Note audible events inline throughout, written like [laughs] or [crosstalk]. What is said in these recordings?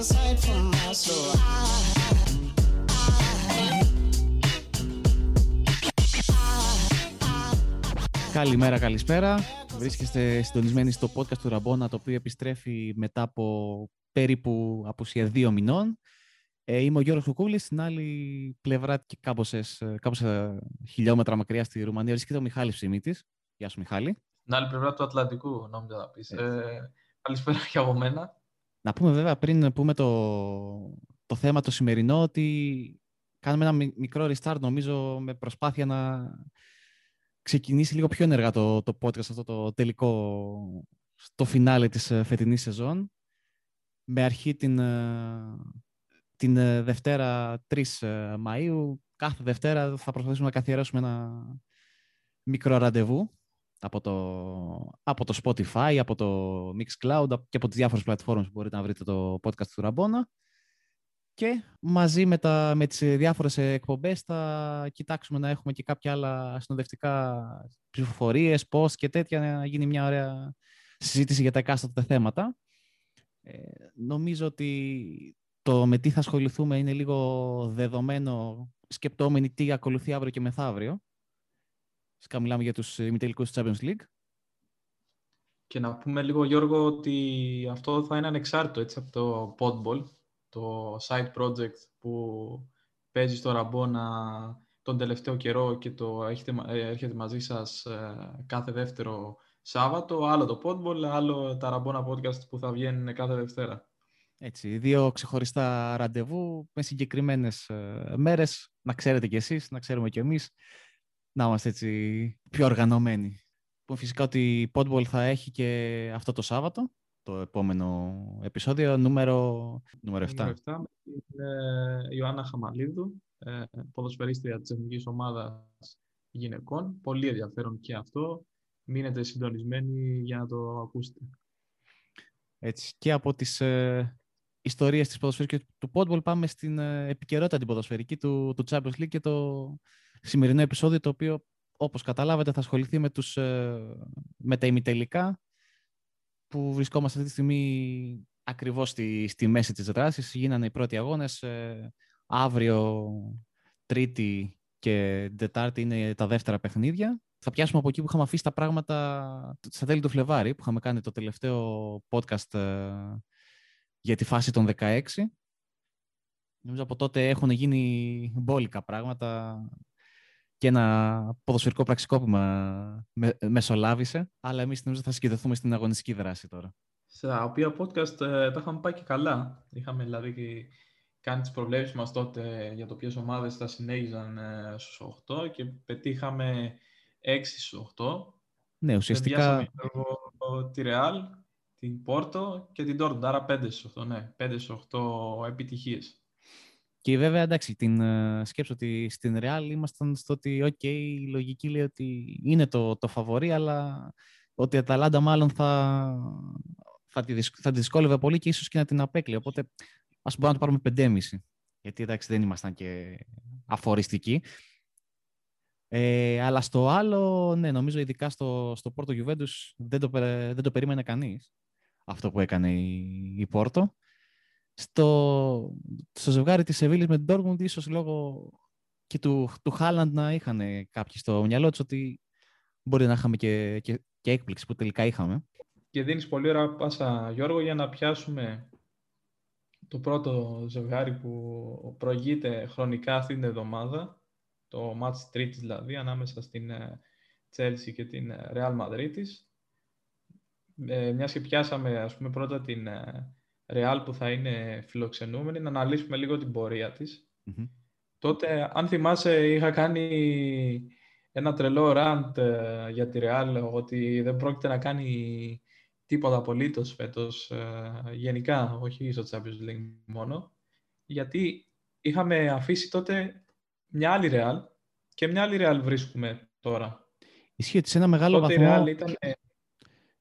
was a sight for my soul. Καλημέρα, καλησπέρα. Βρίσκεστε συντονισμένοι στο podcast του Ραμπόνα, το οποίο επιστρέφει μετά από περίπου απουσία δύο μηνών. Ε, είμαι ο Γιώργος Κουκούλης, στην άλλη πλευρά και κάμποσες, κάμποσα χιλιόμετρα μακριά στη Ρουμανία βρίσκεται ο Μιχάλης Ψημίτης. Γεια σου Μιχάλη. Στην άλλη πλευρά του Ατλαντικού, νόμιζα να πεις. Ε, καλησπέρα και από μένα. Να πούμε βέβαια πριν πούμε το, το θέμα το σημερινό ότι κάνουμε ένα μικρό restart νομίζω με προσπάθεια να ξεκινήσει λίγο πιο ενεργά το, το podcast αυτό το τελικό στο φινάλε της ε, φετινής σεζόν με αρχή την, ε, την ε, Δευτέρα 3 Μαΐου. Κάθε Δευτέρα θα προσπαθήσουμε να καθιερώσουμε ένα μικρό ραντεβού από το, από το Spotify, από το Mixcloud και από τις διάφορες πλατφόρμες που μπορείτε να βρείτε το podcast του Ραμπόνα. Και μαζί με, τα, με τις διάφορες εκπομπές θα κοιτάξουμε να έχουμε και κάποια άλλα συνοδευτικά ψηφοφορίες, post και τέτοια, να γίνει μια ωραία συζήτηση για τα εκάστοτε θέματα. Ε, νομίζω ότι το με τι θα ασχοληθούμε είναι λίγο δεδομένο, σκεπτόμενοι τι ακολουθεί αύριο και μεθαύριο. Φυσικά μιλάμε για τους ημιτελικούς του Champions League. Και να πούμε λίγο, Γιώργο, ότι αυτό θα είναι ανεξάρτητο έτσι, από το Podball, το side project που παίζει στο Ραμπόνα τον τελευταίο καιρό και το έχετε, ε, έρχεται μαζί σας ε, κάθε δεύτερο Σάββατο, άλλο το Podball, άλλο τα Ραμπόνα podcast που θα βγαίνουν κάθε Δευτέρα. Έτσι, δύο ξεχωριστά ραντεβού με συγκεκριμένες ε, μέρες, να ξέρετε κι εσείς, να ξέρουμε κι εμείς, να είμαστε έτσι πιο οργανωμένοι. Που φυσικά ότι η Podball θα έχει και αυτό το Σάββατο, το επόμενο επεισόδιο, νούμερο, νούμερο 7. Νούμερο 7 είναι η Ιωάννα Χαμαλίδου, ε, ποδοσφαιρίστρια της Εθνικής Ομάδας Γυναικών. Πολύ ενδιαφέρον και αυτό. Μείνετε συντονισμένοι για να το ακούσετε. Έτσι, και από τις ε, ιστορίες της ποδοσφαιρικής του Podball πάμε στην ε, επικαιρότητα την ποδοσφαιρική του, του Champions League και το σημερινό επεισόδιο το οποίο όπως καταλάβατε θα ασχοληθεί με, τους, ε, με τα ημιτελικά που βρισκόμαστε αυτή τη στιγμή ακριβώς στη, στη μέση της δράσης. Γίνανε οι πρώτοι αγώνες. Ε, αύριο, Τρίτη και Τετάρτη είναι τα δεύτερα παιχνίδια. Θα πιάσουμε από εκεί που είχαμε αφήσει τα πράγματα στα τέλη του Φλεβάρι, που είχαμε κάνει το τελευταίο podcast ε, για τη φάση των 16. Νομίζω από τότε έχουν γίνει μπόλικα πράγματα και ένα ποδοσφαιρικό πραξικόπημα με, μεσολάβησε, αλλά εμείς νομίζω θα συγκεντρωθούμε στην αγωνιστική δράση τώρα. Στα οποία podcast ε, τα είχαμε πάει και καλά. Είχαμε δηλαδή κάνει τις προβλέψεις μας τότε για το ποιες ομάδες θα συνέχιζαν ε, στους 8 και πετύχαμε 6 στους 8. Ναι, ουσιαστικά... τη Real, την Πόρτο και την Dortmund, άρα 5 στους 8, ναι, 5 στους 8 επιτυχίες. Και βέβαια, εντάξει, την uh, σκέψου ότι στην Real ήμασταν στο ότι, οκ, η λογική λέει ότι είναι το, το φαβορή, αλλά ότι η Αταλάντα μάλλον θα, θα, τη, θα τη δυσκόλευε πολύ και ίσως και να την απέκλειε. Οπότε, ας μπορούμε να το πάρουμε 5,5. Γιατί, εντάξει, δεν ήμασταν και αφοριστικοί. Ε, αλλά στο άλλο, ναι, νομίζω ειδικά στο, στο Πόρτο Juventus δεν το, δεν το περίμενε κανείς αυτό που έκανε η, η Πόρτο στο, στο ζευγάρι της Σεβίλης με την Dortmund ίσως λόγω και του, του Χάλαντ να είχαν κάποιοι στο μυαλό τους ότι μπορεί να είχαμε και, και, και έκπληξη που τελικά είχαμε. Και δίνεις πολύ ωραία πάσα Γιώργο για να πιάσουμε το πρώτο ζευγάρι που προηγείται χρονικά αυτήν την εβδομάδα, το match τρίτης δηλαδή, ανάμεσα στην Chelsea και την Real Madrid Ε, μιας και πιάσαμε ας πούμε πρώτα την Real που θα είναι φιλοξενούμενη, να αναλύσουμε λίγο την πορεία της. Τότε, αν θυμάσαι, είχα κάνει ένα τρελό rant ε, για τη Real, ότι δεν πρόκειται να κάνει τίποτα απολύτως φέτος, ε, γενικά, όχι στο Champions League μόνο, γιατί είχαμε αφήσει τότε μια άλλη Real και μια άλλη Real βρίσκουμε τώρα. Ισχύει ότι σε ένα μεγάλο τότε βαθμό... ήταν...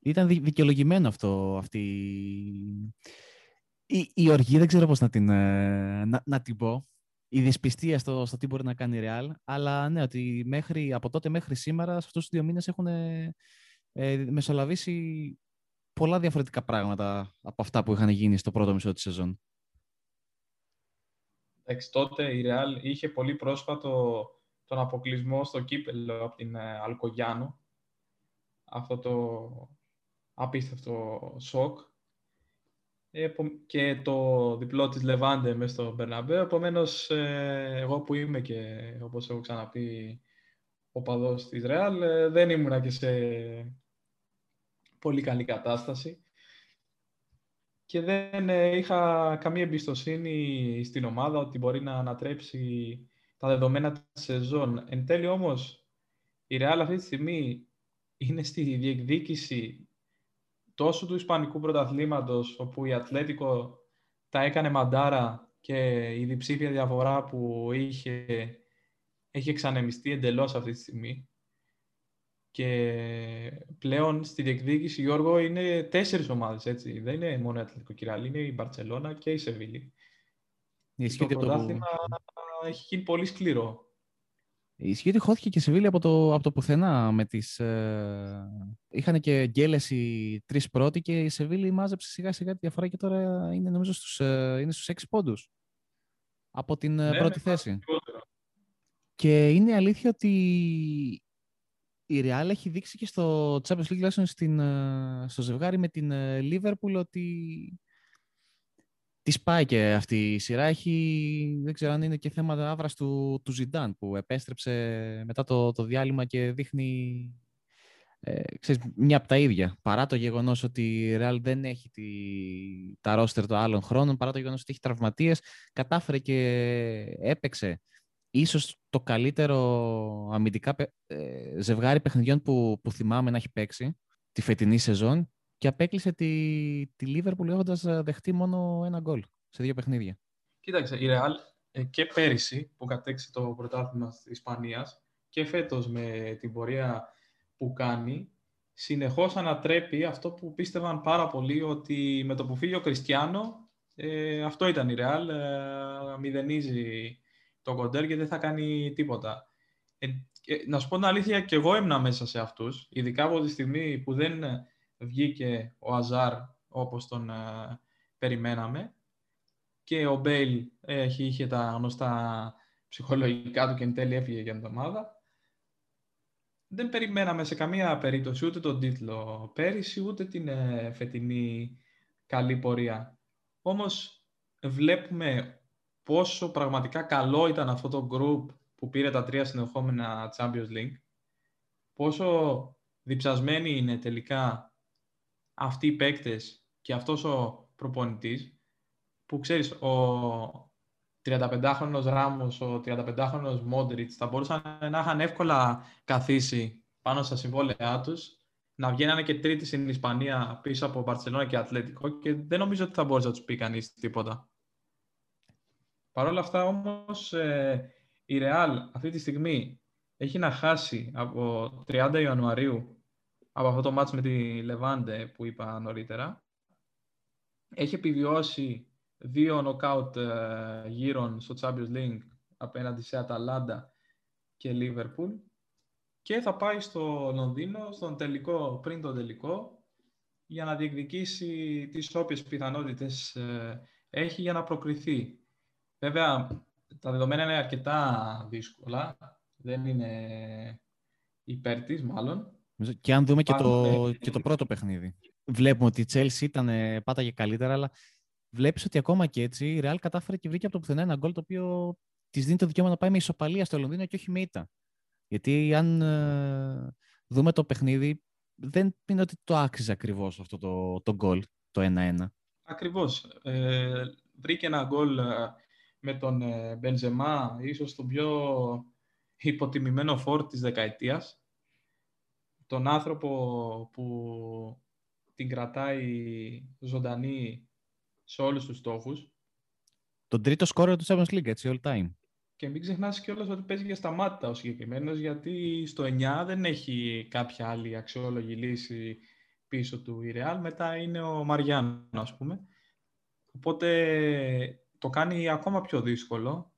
Ήταν δικαιολογημένο αυτό, αυτή η, η οργή δεν ξέρω πώς να την, ε, να, να την πω. Η δυσπιστία στο, στο τι μπορεί να κάνει η Real. Αλλά ναι, ότι μέχρι, από τότε μέχρι σήμερα, σε αυτούς τους δύο μήνες έχουν ε, μεσολαβήσει πολλά διαφορετικά πράγματα από αυτά που είχαν γίνει στο πρώτο μισό της σεζόν. Εντάξει, τότε η Real είχε πολύ πρόσφατο τον αποκλεισμό στο κύπελο από την ε, Αλκογιάνο. Αυτό το απίστευτο σοκ. Και το διπλό της Λεβάντε μέσα στο Μπερναμπέ. Επομένως, ε, εγώ που είμαι και όπως έχω ξαναπεί ο παδός της Real, ε, δεν ήμουνα και σε πολύ καλή κατάσταση και δεν ε, είχα καμία εμπιστοσύνη στην ομάδα ότι μπορεί να ανατρέψει τα δεδομένα της σεζόν. Εν τέλει όμως, η Real αυτή τη στιγμή είναι στη διεκδίκηση τόσο του Ισπανικού πρωταθλήματος, όπου η Ατλέτικο τα έκανε μαντάρα και η διψήφια διαφορά που είχε έχει εξανεμιστεί εντελώς αυτή τη στιγμή. Και πλέον στη διεκδίκηση, Γιώργο, είναι τέσσερις ομάδες, έτσι. Δεν είναι μόνο η Ατλαντικό Κυράλη, είναι η Μπαρτσελώνα και η Σεβίλη. το πρωτάθλημα έχει γίνει πολύ σκληρό. Ισχύει ότι χώθηκε και η Σεβίλη από το, από το πουθενά. Με τις, ε... Είχαν και γκέλες οι τρεις πρώτοι και η Σεβίλη μάζεψε σιγά σιγά τη διαφορά και τώρα είναι νομίζω στους, ε... είναι στους 6 πόντους από την ε, ναι, πρώτη ναι, θέση. Και είναι αλήθεια ότι η Real έχει δείξει και στο Champions League στην, ε, στο ζευγάρι με την ε, Liverpool ότι τη πάει και αυτή η σειρά. Έχει, δεν ξέρω αν είναι και θέμα άβρας του, του Ζιντάν που επέστρεψε μετά το, το διάλειμμα και δείχνει ε, ξέρεις, μια από τα ίδια. Παρά το γεγονός ότι η Real δεν έχει τη, τα ρόστερ των άλλων χρόνων, παρά το γεγονός ότι έχει τραυματίες, κατάφερε και έπαιξε ίσως το καλύτερο αμυντικά ε, ζευγάρι παιχνιδιών που, που θυμάμαι να έχει παίξει τη φετινή σεζόν και απέκλεισε τη, τη Liverpool έχοντας ε, δεχτεί μόνο ένα γκολ σε δύο παιχνίδια. Κοίταξε, η Real ε, και πέρυσι που κατέξει το πρωτάθλημα της Ισπανίας και φέτος με την πορεία που κάνει συνεχώς ανατρέπει αυτό που πίστευαν πάρα πολύ ότι με το που φύγει ο Κριστιανό ε, αυτό ήταν η Real, ε, μηδενίζει το κοντέρ και δεν θα κάνει τίποτα. Ε, να σου πω την αλήθεια, και εγώ έμεινα μέσα σε αυτούς, ειδικά από τη στιγμή που δεν βγήκε ο Αζάρ όπως τον ε, περιμέναμε και ο Μπέιλ έχει, είχε τα γνωστά ψυχολογικά του και εν τέλει έφυγε για την εβδομάδα. Δεν περιμέναμε σε καμία περίπτωση ούτε τον τίτλο πέρυσι, ούτε την ε, φετινή καλή πορεία. Όμως βλέπουμε πόσο πραγματικά καλό ήταν αυτό το group που πήρε τα τρία συνεχόμενα Champions League, πόσο διψασμένοι είναι τελικά αυτοί οι παίκτες και αυτός ο προπονητής, που ξέρεις, ο 35χρονος Ράμος, ο 35χρονος Μόντριτς θα μπορούσαν να είχαν εύκολα καθίσει πάνω στα συμβόλαιά τους, να βγαίνανε και τρίτη στην Ισπανία πίσω από Μπαρτσελώνα και Ατλέτικο και δεν νομίζω ότι θα μπορούσε να τους πει κανείς τίποτα. Παρ' όλα αυτά όμως ε, η Real αυτή τη στιγμή έχει να χάσει από 30 Ιανουαρίου από αυτό το μάτς με τη Λεβάντε που είπα νωρίτερα. Έχει επιβιώσει δύο νοκάουτ ε, γύρων στο Champions League απέναντι σε Αταλάντα και Liverpool και θα πάει στο Λονδίνο στον τελικό, πριν τον τελικό για να διεκδικήσει τις όποιες πιθανότητες ε, έχει για να προκριθεί. Βέβαια, τα δεδομένα είναι αρκετά δύσκολα. Δεν είναι υπέρ της, μάλλον. Και αν δούμε και το, και το πρώτο παιχνίδι. Βλέπουμε ότι η Chelsea ήταν πάταγε καλύτερα, αλλά βλέπεις ότι ακόμα και έτσι η Real κατάφερε και βρήκε από το πουθενά ένα γκολ το οποίο της δίνει το δικαίωμα να πάει με ισοπαλία στο Λονδίνο και όχι με ήττα. Γιατί αν ε, δούμε το παιχνίδι, δεν είναι ότι το άξιζε ακριβώς αυτό το, το γκολ, το 1-1. Ακριβώς. Ε, βρήκε ένα γκολ ε, με τον ε, Μπενζεμά, ίσως τον πιο υποτιμημένο φόρ της δεκαετίας. Τον άνθρωπο που την κρατάει ζωντανή σε όλους τους στόχους. Τον τρίτο σκόρερ του Champions League, έτσι, all time. Και μην ξεχνάς κιόλας ότι παίζει για σταμάτα ο συγκεκριμένος, γιατί στο 9 δεν έχει κάποια άλλη αξιόλογη λύση πίσω του η Real. Μετά είναι ο Μαριάνο, ας πούμε. Οπότε το κάνει ακόμα πιο δύσκολο.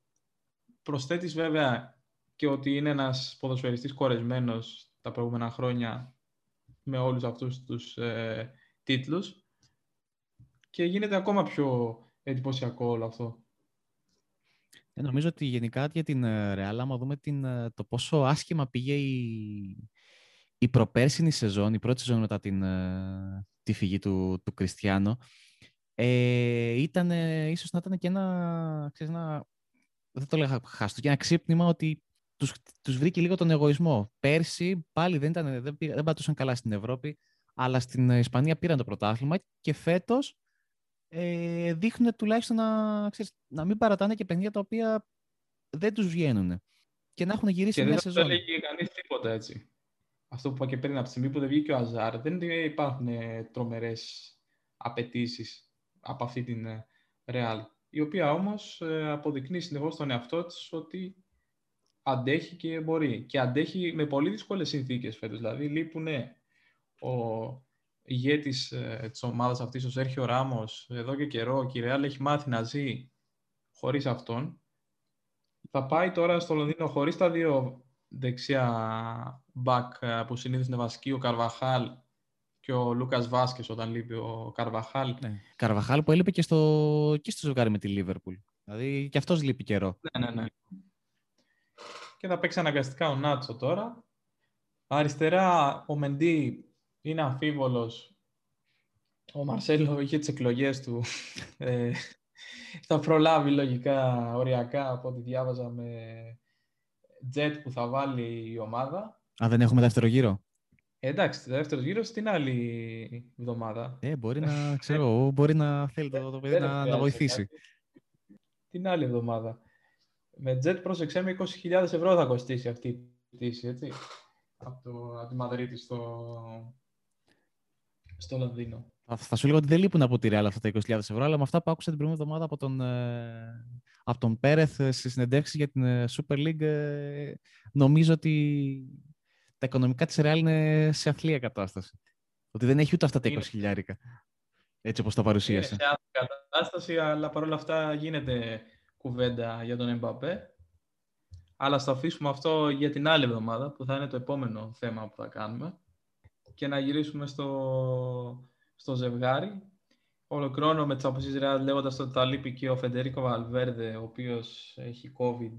Προσθέτεις βέβαια και ότι είναι ένας ποδοσφαιριστής κορεσμένος τα προηγούμενα χρόνια με όλους αυτούς τους ε, τίτλους και γίνεται ακόμα πιο εντυπωσιακό όλο αυτό. Ε, νομίζω ότι γενικά για την Real, άμα δούμε την, το πόσο άσχημα πήγε η, η προπέρσινη σεζόν, η πρώτη σεζόν μετά την, τη φυγή του, του Κριστιανό, ε, ήταν, ίσως να ήταν και ένα, ξέρεις, ένα δεν το λέγα χάστο, και ένα ξύπνημα ότι τους, τους βρήκε λίγο τον εγωισμό. Πέρσι πάλι δεν, ήταν, δεν, δεν πατούσαν καλά στην Ευρώπη, αλλά στην Ισπανία πήραν το πρωτάθλημα και φέτος ε, δείχνουν τουλάχιστον να, ξέρεις, να μην παρατάνε και παιχνίδια τα οποία δεν τους βγαίνουν και να έχουν γυρίσει και μια δεν σεζόν. δεν λέγει κανείς τίποτα έτσι. Αυτό που είπα και πριν από τη στιγμή που δεν βγήκε ο Αζάρ, δεν υπάρχουν ε, τρομερές απαιτήσεις από αυτή την Real η οποία όμως ε, αποδεικνύει συνεχώς τον εαυτό της ότι αντέχει και μπορεί. Και αντέχει με πολύ δύσκολες συνθήκες φέτος. Δηλαδή λείπουν ο ηγέτης ε, της ομάδας αυτής, ο Σέρχιο Ράμος, εδώ και καιρό, ο Κυρεάλ έχει μάθει να ζει χωρίς αυτόν. Θα πάει τώρα στο Λονδίνο χωρίς τα δύο δεξιά back ε, που συνήθως είναι βασική, ο Καρβαχάλ και ο Λούκας Βάσκες όταν λείπει ο Καρβαχάλ. Ναι. Καρβαχάλ που έλειπε και στο, και στο ζευγάρι με τη Λίβερπουλ. Δηλαδή και αυτός λείπει καιρό. Ναι, ναι, ναι. Και θα παίξει αναγκαστικά ο Νάτσο τώρα. Αριστερά ο Μεντί είναι αμφίβολος. Ο Μαρσέλο είχε τις εκλογές του. [laughs] ε, θα προλάβει λογικά οριακά από ό,τι διάβαζα με τζετ που θα βάλει η ομάδα. Α, δεν έχουμε δεύτερο γύρο; Ε, εντάξει, δεύτερος γύρος στην άλλη εβδομάδα. Ε, μπορεί να, [laughs] ξέρω, μπορεί να θέλει το, το παιδί να, να βοηθήσει. Την άλλη εβδομάδα. Με jet πρόσεξε με 20.000 ευρώ θα κοστίσει αυτή η πτήση, έτσι. Από, το, από τη Μαδρίτη στο, στο Λονδίνο. Θα σου λέγω ότι δεν λείπουν από τη Real αυτά τα 20.000 ευρώ, αλλά με αυτά που άκουσα την προηγούμενη εβδομάδα από τον, ε, από τον Πέρεθ στη συνεντεύξη για την ε, Super League, ε, νομίζω ότι τα οικονομικά της Real είναι σε αθλία κατάσταση. Ότι δεν έχει ούτε αυτά τα 20 χιλιάρικα. Έτσι όπως τα παρουσίασε. Είναι σε αθλία κατάσταση, αλλά παρόλα αυτά γίνεται κουβέντα για τον Εμπαπέ. Αλλά θα αφήσουμε αυτό για την άλλη εβδομάδα, που θα είναι το επόμενο θέμα που θα κάνουμε. Και να γυρίσουμε στο, στο ζευγάρι. Ολοκληρώνω με τις αποσύσει Real λέγοντας ότι θα λείπει και ο Φεντερίκο Βαλβέρδε, ο οποίος έχει COVID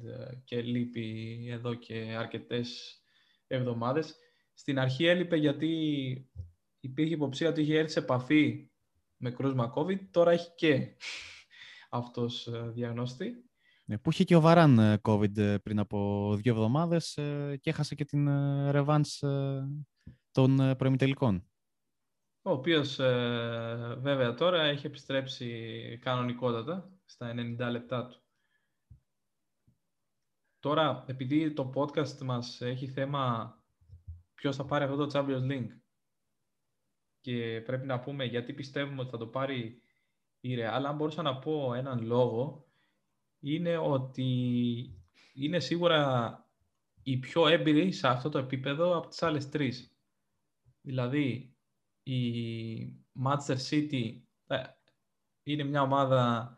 και λείπει εδώ και αρκετές εβδομάδες. Στην αρχή έλειπε γιατί υπήρχε υποψία ότι είχε έρθει σε επαφή με κρούσμα COVID. Τώρα έχει και αυτός ε, διαγνώστη. Ναι, που είχε και ο Βαράν ε, COVID ε, πριν από δύο εβδομάδες και έχασε και την ρεβάνς των προημιτελικών. Ο οποίος βέβαια τώρα έχει επιστρέψει κανονικότατα στα 90 λεπτά του. Τώρα, επειδή το podcast μας έχει θέμα ποιος θα πάρει αυτό το Champions League και πρέπει να πούμε γιατί πιστεύουμε ότι θα το πάρει η Real, αν μπορούσα να πω έναν λόγο, είναι ότι είναι σίγουρα η πιο έμπειρη σε αυτό το επίπεδο από τις άλλες τρεις. Δηλαδή, η Manchester City ε, είναι μια ομάδα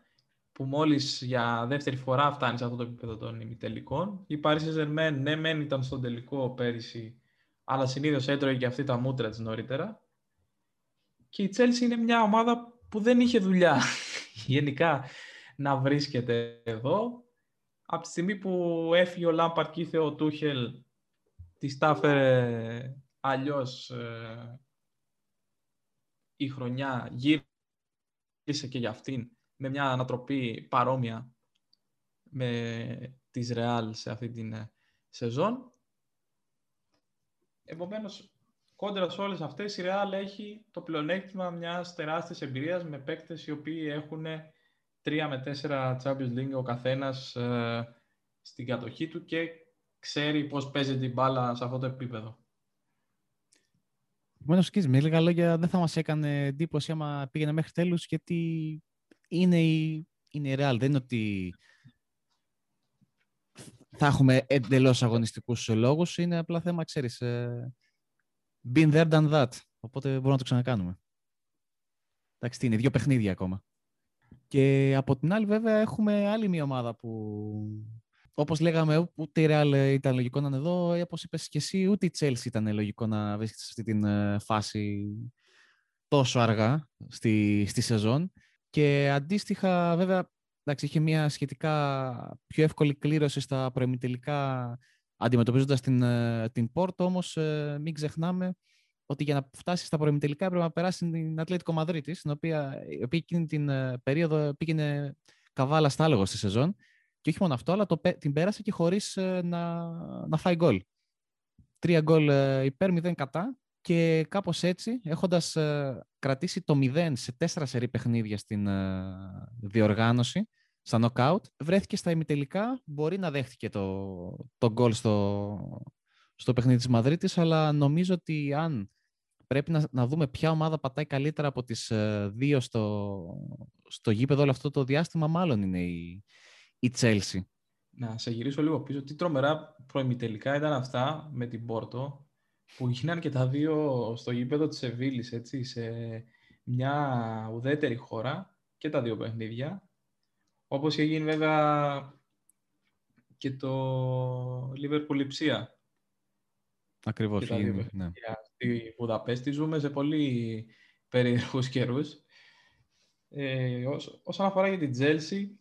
που μόλις για δεύτερη φορά φτάνει σε αυτό το επίπεδο των ημιτελικών. Η Paris Saint-Germain, ναι, μεν ήταν στον τελικό πέρυσι, αλλά συνήθως έτρωγε και αυτή τα μούτρα της νωρίτερα. Και η Chelsea είναι μια ομάδα που δεν είχε δουλειά [laughs] γενικά να βρίσκεται εδώ. Από τη στιγμή που έφυγε ο Λάμπαρτ και ήρθε ο Τούχελ, τη τα έφερε αλλιώς ε, η χρονιά, γύρισε και για αυτήν με μια ανατροπή παρόμοια με της Real σε αυτή την ε, σεζόν. Επομένως, κόντρα σε όλες αυτές, η Real έχει το πλεονέκτημα μιας τεράστιας εμπειρίας με παίκτες οι οποίοι έχουν 3 με 4 Champions League ο καθένας ε, στην κατοχή του και ξέρει πώς παίζει την μπάλα σε αυτό το επίπεδο. Επομένως, με λίγα λόγια, δεν θα μας έκανε εντύπωση άμα πήγαινε μέχρι τέλους, γιατί είναι η, είναι η Real. Δεν είναι ότι θα έχουμε εντελώς αγωνιστικούς λόγους. Είναι απλά θέμα, ξέρεις. Ε, been there, done that. Οπότε μπορούμε να το ξανακάνουμε. Εντάξει, τι είναι, δύο παιχνίδια ακόμα. Και από την άλλη, βέβαια, έχουμε άλλη μια ομάδα που. Όπως λέγαμε, ούτε η Real ήταν λογικό να είναι εδώ, όπως είπες και εσύ, ούτε η Chelsea ήταν λογικό να βρίσκεται σε αυτή την ε, φάση τόσο αργά στη, στη σεζόν. Και αντίστοιχα, βέβαια, εντάξει, είχε μια σχετικά πιο εύκολη κλήρωση στα προεμιτελικά αντιμετωπίζοντας την, ε, την Πόρτο, όμως ε, μην ξεχνάμε ότι για να φτάσει στα προεμιτελικά έπρεπε να περάσει την Ατλέτικο Μαδρίτης, η οποία, η οποία εκείνη την ε, περίοδο πήγαινε καβάλα στα άλογο στη σεζόν και όχι μόνο αυτό, αλλά το, την πέρασε και χωρίς να, να φάει γκολ. Τρία γκολ υπέρ, μηδέν κατά και κάπως έτσι, έχοντας κρατήσει το μηδέν σε τέσσερα σερή παιχνίδια στην διοργάνωση, στα knockout. Βρέθηκε στα ημιτελικά, μπορεί να δέχτηκε το, το γκολ στο, στο παιχνίδι της Μαδρίτης, αλλά νομίζω ότι αν πρέπει να, να δούμε ποια ομάδα πατάει καλύτερα από τις ε, δύο στο, στο γήπεδο όλο αυτό το διάστημα, μάλλον είναι η, η Chelsea. Να σε γυρίσω λίγο πίσω. Τι τρομερά προημιτελικά ήταν αυτά με την Πόρτο, που γίνανε και τα δύο στο γήπεδο της Σεβίλης, έτσι, σε μια ουδέτερη χώρα και τα δύο παιχνίδια όπως είχε γίνει βέβαια και το Liverpool Λιψία. Ακριβώς. ναι. Στη Βουδαπέστη ζούμε σε πολύ περίεργους καιρούς. Ε, όσον αφορά για την Τζέλσι,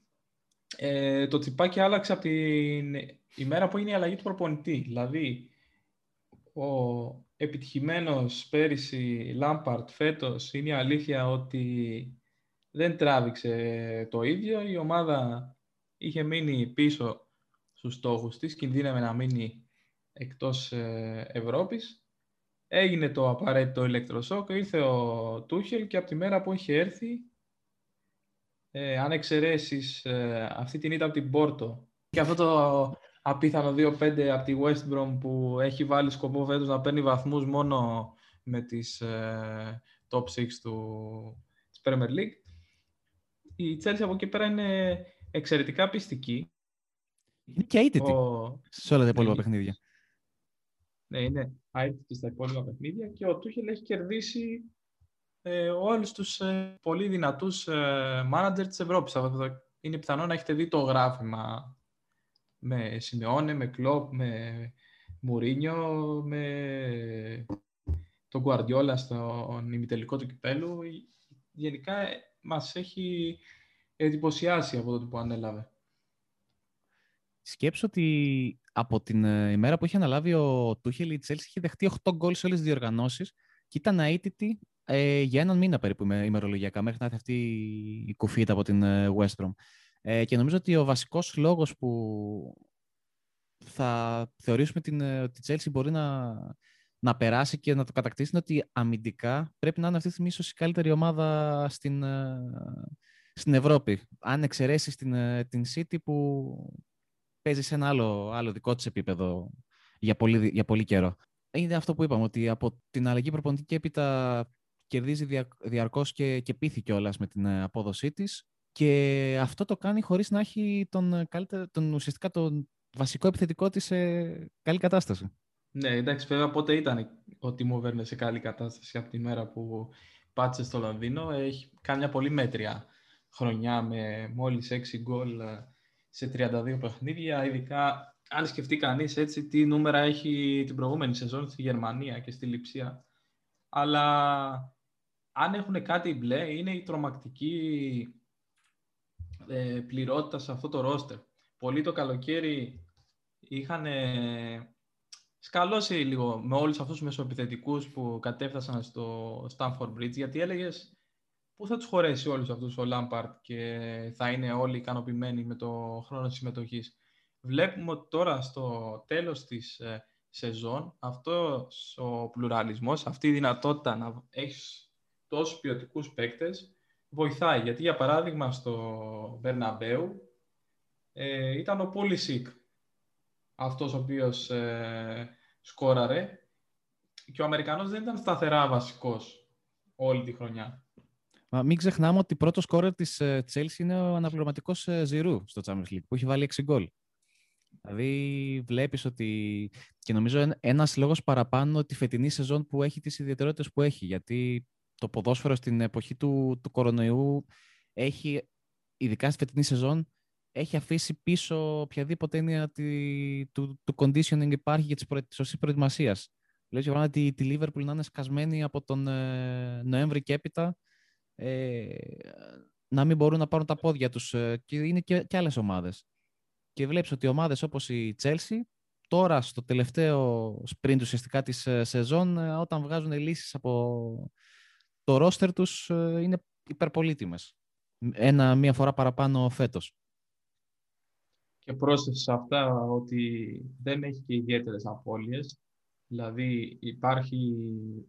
ε, το τσιπάκι άλλαξε από την ημέρα που είναι η αλλαγή του προπονητή. Δηλαδή, ο επιτυχημένος πέρυσι Λάμπαρτ φέτος είναι η αλήθεια ότι δεν τράβηξε το ίδιο. Η ομάδα είχε μείνει πίσω στους στόχους της, κινδύναμε να μείνει εκτός ε, Ευρώπης. Έγινε το απαραίτητο ηλεκτροσόκ, ήρθε ο Τούχελ και από τη μέρα που είχε έρθει, ε, αν εξαιρέσεις ε, αυτή την ήττα από την Πόρτο και αυτό το απίθανο 2-5 από τη West Brom που έχει βάλει σκοπό φέτος να παίρνει βαθμούς μόνο με τις ε, top 6 του, της Premier League, η Chelsea από εκεί πέρα είναι εξαιρετικά πιστική. Είναι και αίτητη ο... σε όλα τα υπόλοιπα ναι, παιχνίδια. Ναι, είναι αίτητη στα υπόλοιπα παιχνίδια και ο Τούχελ έχει κερδίσει ε, όλους τους ε, πολύ δυνατούς ε, μάνατζερ της Ευρώπης. Είναι πιθανό να έχετε δει το γράφημα με Σιμεώνε, με Κλόπ, με Μουρίνιο, με τον Γκουαρδιόλα στον ημιτελικό του κυπέλου. Γενικά μας έχει εντυπωσιάσει από το που ανέλαβε. Σκέψω ότι από την ε, ημέρα που είχε αναλάβει ο Τούχελ, η Τσέλση είχε δεχτεί 8 γκολ σε όλες τις διοργανώσεις και ήταν αίτητη ε, για έναν μήνα περίπου ημερολογιακά, μέχρι να έρθει αυτή η κουφίτα από την ε, West Brom. Ε, και νομίζω ότι ο βασικός λόγος που θα θεωρήσουμε την, ε, ότι η Chelsea μπορεί να, να περάσει και να το κατακτήσει είναι ότι αμυντικά πρέπει να είναι αυτή τη στιγμή ίσως η καλύτερη ομάδα στην, ε, στην Ευρώπη. Αν εξαιρέσεις την, ε, την City που παίζεις σε ένα άλλο, άλλο δικό της επίπεδο για πολύ, για πολύ καιρό. Είναι αυτό που είπαμε, ότι από την αλλαγή προπονητική και έπειτα κερδίζει δια, διαρκώς και, και πείθει κιόλας με την ε, απόδοσή της και αυτό το κάνει χωρίς να έχει τον, καλύτερο, τον ουσιαστικά τον βασικό επιθετικό της σε καλή κατάσταση. Ναι, εντάξει, βέβαια πότε ήταν ο Τίμο Βέρνε σε καλή κατάσταση από τη μέρα που πάτησε στο Λονδίνο. Έχει κάνει μια πολύ μέτρια χρονιά με μόλις 6 γκολ ε, σε 32 παιχνίδια. Ειδικά αν σκεφτεί κανείς έτσι τι νούμερα έχει την προηγούμενη σεζόν στη Γερμανία και στη Λιψία. Αλλά αν έχουν κάτι μπλε είναι η τρομακτική ε, πληρότητα σε αυτό το ρόστερ. Πολλοί το καλοκαίρι είχαν σκαλώσει λίγο με όλους αυτούς τους μεσοεπιθετικούς που κατέφτασαν στο Stanford Bridge, γιατί έλεγες πού θα τους χωρέσει όλους αυτούς ο Λάμπαρτ και θα είναι όλοι ικανοποιημένοι με το χρόνο της συμμετοχής. Βλέπουμε ότι τώρα στο τέλος της ε, σεζόν αυτός ο πλουραλισμός, αυτή η δυνατότητα να έχεις τόσους ποιοτικούς παίκτες βοηθάει. Γιατί για παράδειγμα στο Μπερναμπέου ε, ήταν ο Πούλησικ αυτός ο οποίος ε, σκόραρε και ο Αμερικανός δεν ήταν σταθερά βασικός όλη τη χρονιά. Μα μην ξεχνάμε ότι πρώτο σκόρερ της ε, Chelsea είναι ο αναπληρωματικός ε, Ζηρού στο Champions League που έχει βάλει 6 γκολ. Δηλαδή βλέπεις ότι και νομίζω ένας λόγος παραπάνω τη φετινή σεζόν που έχει τις ιδιαιτερότητες που έχει γιατί το ποδόσφαιρο στην εποχή του, του κορονοϊού έχει ειδικά στη φετινή σεζόν έχει αφήσει πίσω οποιαδήποτε έννοια τη, του, του conditioning υπάρχει για τη σωστή προετοιμασία. Λέω για παράδειγμα τη, τη Liverpool να είναι σκασμένη από τον ε, Νοέμβρη και έπειτα ε, να μην μπορούν να πάρουν τα πόδια τους ε, και είναι και, και άλλες ομάδες. Και βλέπεις ότι ομάδες όπως η Chelsea τώρα στο τελευταίο sprint ουσιαστικά της ε, σεζόν όταν βγάζουν λύσεις από το ρόστερ τους είναι υπερπολίτιμες. Ένα, μία φορά παραπάνω φέτος. Και πρόσθεσε σε αυτά ότι δεν έχει και ιδιαίτερες απώλειες. Δηλαδή υπάρχει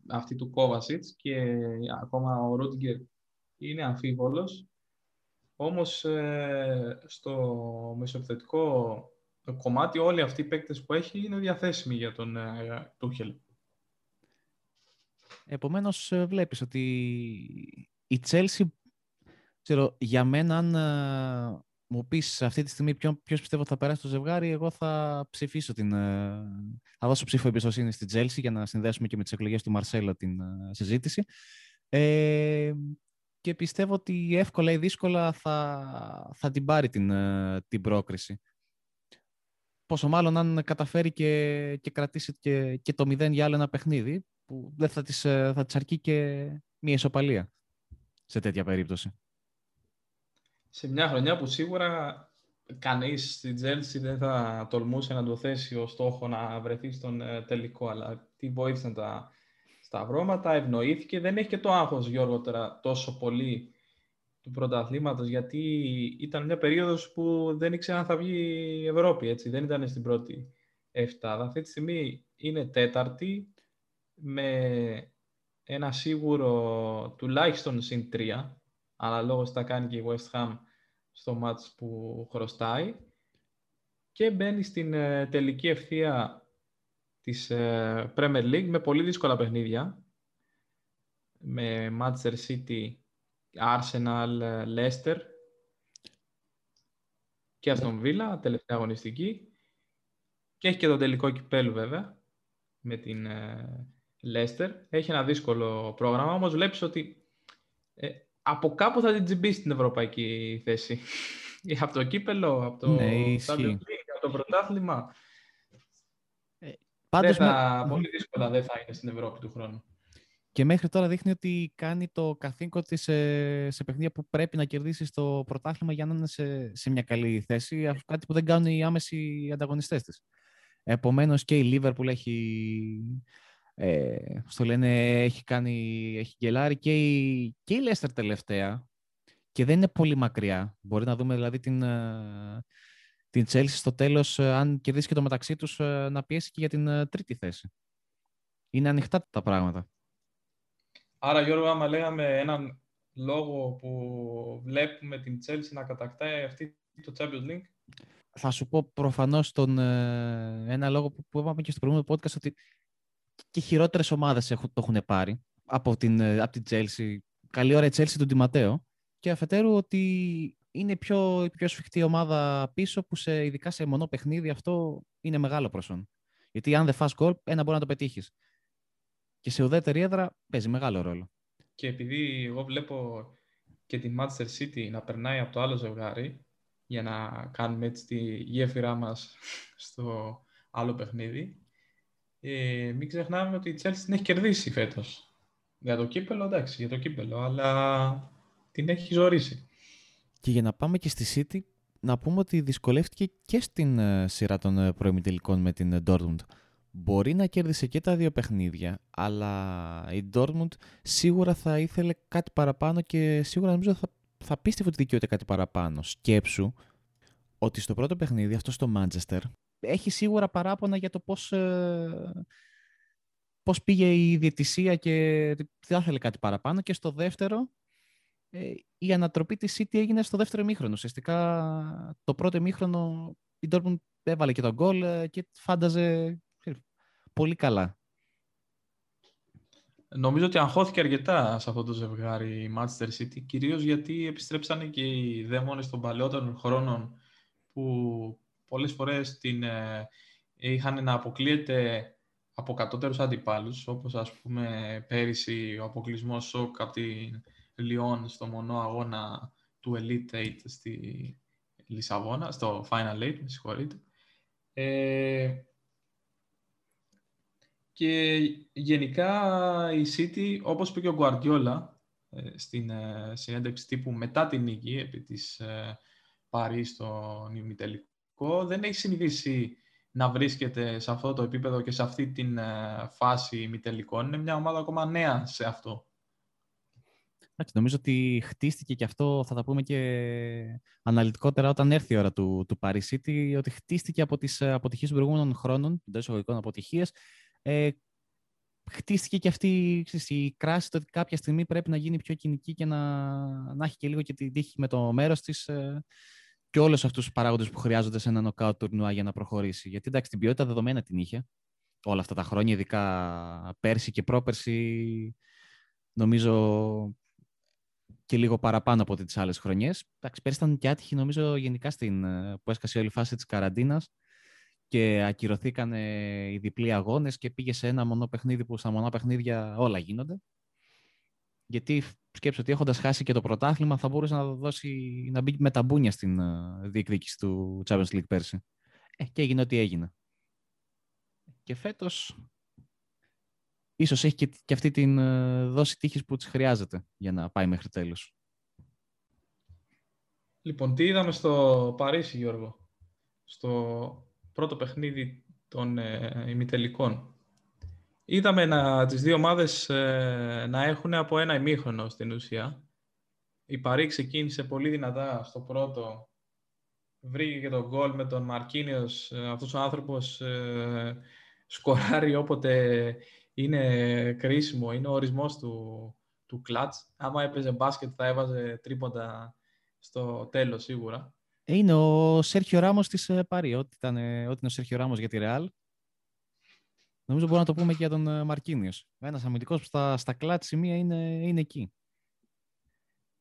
αυτή του Kovacic και ακόμα ο Ρούτιγκερ είναι αμφίβολος. Όμως ε, στο μεσοπθετικό κομμάτι όλοι αυτοί οι παίκτες που έχει είναι διαθέσιμοι για τον ε, Τούχελ. Επομένως ε, βλέπεις ότι η Chelsea ξέρω, για μένα αν μου πεις αυτή τη στιγμή ποιο ποιος πιστεύω θα περάσει το ζευγάρι, εγώ θα ψηφίσω την. Ε, θα δώσω ψήφο εμπιστοσύνη στην Τζέλση για να συνδέσουμε και με τις εκλογές του Μαρσέλο την ε, συζήτηση. Ε, και πιστεύω ότι εύκολα ή δύσκολα θα, θα την πάρει την, ε, την πρόκριση. Πόσο μάλλον αν καταφέρει και, και κρατήσει και, και το 0 για άλλο ένα παιχνίδι, που δεν θα της, θα της αρκεί και μια ισοπαλία σε τέτοια περίπτωση σε μια χρονιά που σίγουρα κανείς στην Τζέλση δεν θα τολμούσε να το θέσει ο στόχο να βρεθεί στον ε, τελικό, αλλά τι βοήθησαν τα σταυρώματα, ευνοήθηκε. Δεν έχει και το άγχος, Γιώργο, τώρα τόσο πολύ του πρωταθλήματος, γιατί ήταν μια περίοδος που δεν ήξερα αν θα βγει η Ευρώπη, έτσι. Δεν ήταν στην πρώτη εφτάδα. Αυτή τη στιγμή είναι τέταρτη, με ένα σίγουρο τουλάχιστον συν τρία, αναλόγως θα κάνει και η West Ham στο μάτς που χρωστάει και μπαίνει στην ε, τελική ευθεία της ε, Premier League με πολύ δύσκολα παιχνίδια με Manchester City, Arsenal, ε, Leicester και Aston Villa, τελευταία αγωνιστική και έχει και το τελικό κυπέλου βέβαια με την Leicester. Έχει ένα δύσκολο πρόγραμμα, όμως βλέπεις ότι από κάπου θα την τσιμπήσει στην ευρωπαϊκή θέση. [laughs] από το κύπελο, από το, ναι, από το πρωτάθλημα. Ε, πάντως θα, Πολύ δύσκολα δεν θα είναι στην Ευρώπη του χρόνου. Και μέχρι τώρα δείχνει ότι κάνει το καθήκον της σε, σε παιχνίδια που πρέπει να κερδίσεις στο πρωτάθλημα για να είναι σε, σε μια καλή θέση, κάτι που δεν κάνουν οι άμεσοι ανταγωνιστές της. Επομένως και η Λίβερπουλ έχει ε, στο λένε έχει κάνει, έχει γελάρει και η, και η Λέστερ τελευταία και δεν είναι πολύ μακριά. Μπορεί να δούμε δηλαδή την, ε, την Chelsea στο τέλος, ε, αν κερδίσει και το μεταξύ τους, ε, να πιέσει και για την τρίτη θέση. Είναι ανοιχτά τα πράγματα. Άρα Γιώργο, άμα λέγαμε έναν λόγο που βλέπουμε την Chelsea να κατακτάει αυτή το Champions League. Θα σου πω προφανώς τον, ένα λόγο που, που είπαμε και στο προηγούμενο podcast ότι και χειρότερες ομάδες το έχουν πάρει από την, ε, από την Chelsea. Καλή ώρα η Chelsea του Ντιματέο. Και αφετέρου ότι είναι πιο, η πιο σφιχτή ομάδα πίσω που σε, ειδικά σε μονό παιχνίδι αυτό είναι μεγάλο προσόν. Γιατί αν δεν φας γκολ, ένα μπορεί να το πετύχεις. Και σε ουδέτερη έδρα παίζει μεγάλο ρόλο. Και επειδή εγώ βλέπω και τη Manchester City να περνάει από το άλλο ζευγάρι για να κάνουμε έτσι τη γέφυρά μας στο άλλο παιχνίδι, ε, μην ξεχνάμε ότι η Chelsea την έχει κερδίσει φέτος. Για το κύπελο, εντάξει, για το κύπελο, αλλά την έχει ζωρίσει. Και για να πάμε και στη City, να πούμε ότι δυσκολεύτηκε και στην ε, σειρά των ε, προημιτελικών με την ε, Dortmund. Μπορεί να κέρδισε και τα δύο παιχνίδια, αλλά η Dortmund σίγουρα θα ήθελε κάτι παραπάνω και σίγουρα νομίζω θα, θα πίστευε ότι δικαιούται κάτι παραπάνω. Σκέψου ότι στο πρώτο παιχνίδι, αυτό στο Manchester, έχει σίγουρα παράπονα για το πώς, ε, πώς πήγε η διαιτησία και θα ήθελε κάτι παραπάνω. Και στο δεύτερο, ε, η ανατροπή της City έγινε στο δεύτερο ημίχρονο. Ουσιαστικά το πρώτο ημίχρονο η Dortmund έβαλε και τον γκολ ε, και φάνταζε πολύ καλά. Νομίζω ότι αγχώθηκε αρκετά σε αυτό το ζευγάρι η Manchester City, κυρίως γιατί επιστρέψανε και οι δαίμονες των παλαιότερων χρόνων που πολλές φορές την, ε, είχαν να αποκλείεται από κατώτερους αντιπάλους, όπως ας πούμε πέρυσι ο αποκλεισμός σοκ από την Λιόν στο μονό αγώνα του Elite 8 στη Λισαβόνα, στο Final 8, με συγχωρείτε. Ε, και γενικά η City, όπως είπε και ο Guardiola, ε, στην ε, συνέντευξη τύπου μετά την νίκη επί της ε, Παρί στο ημιτελικό. Δεν έχει συνηθίσει να βρίσκεται σε αυτό το επίπεδο και σε αυτή την φάση ημιτελικών. Είναι μια ομάδα ακόμα νέα σε αυτό. νομίζω ότι χτίστηκε και αυτό, θα τα πούμε και αναλυτικότερα όταν έρθει η ώρα του, του Paris City, ότι χτίστηκε από τις αποτυχίες των προηγούμενων χρόνων, των εισαγωγικών αποτυχίες, ε, χτίστηκε και αυτή η κράση το ότι κάποια στιγμή πρέπει να γίνει πιο κοινική και να, να έχει και λίγο και την τύχη με το μέρος της ε, και όλους αυτούς τους παράγοντες που χρειάζονται σε ένα νοκάουτ τουρνουά για να προχωρήσει. Γιατί εντάξει, την ποιότητα δεδομένα την είχε όλα αυτά τα χρόνια, ειδικά πέρσι και πρόπερσι, νομίζω και λίγο παραπάνω από τις άλλες χρονιές. Εντάξει, πέρσι ήταν και άτυχη νομίζω γενικά στην, ε, που έσκασε όλη η φάση της καραντίνας και ακυρωθήκαν οι διπλοί αγώνες και πήγε σε ένα μονό παιχνίδι που στα μονά παιχνίδια όλα γίνονται. Γιατί σκέψω ότι έχοντας χάσει και το πρωτάθλημα θα μπορούσε να, δώσει, να μπει με τα μπούνια στην ε, διεκδίκηση του Champions League πέρσι. Ε, και έγινε ό,τι έγινε. Και φέτος ίσως έχει και, και αυτή την ε, δόση τύχης που της χρειάζεται για να πάει μέχρι τέλος. Λοιπόν, τι είδαμε στο Παρίσι, Γιώργο, στο πρώτο παιχνίδι των ε, ημιτελικών. Είδαμε να, τις δύο ομάδες ε, να έχουν από ένα ημίχρονο στην ουσία. Η Παρή ξεκίνησε πολύ δυνατά στο πρώτο. Βρήκε και τον γκολ με τον Μαρκίνιος. Ε, αυτός ο άνθρωπος ε, σκοράρει όποτε είναι κρίσιμο. Είναι ο ορισμός του, του κλατς. Άμα έπαιζε μπάσκετ θα έβαζε τρίποτα στο τέλος σίγουρα. Είναι ο Σέρχιο Ράμος της ε, Παρή. Ό,τι, ήταν, ό,τι είναι ο Σέρχιο Ράμος για τη Ρεάλ. Νομίζω μπορούμε να το πούμε και για τον ε, Μαρκίνιος. Ένας αμυντικός που στα, στα κλάτ σημεία είναι, είναι εκεί.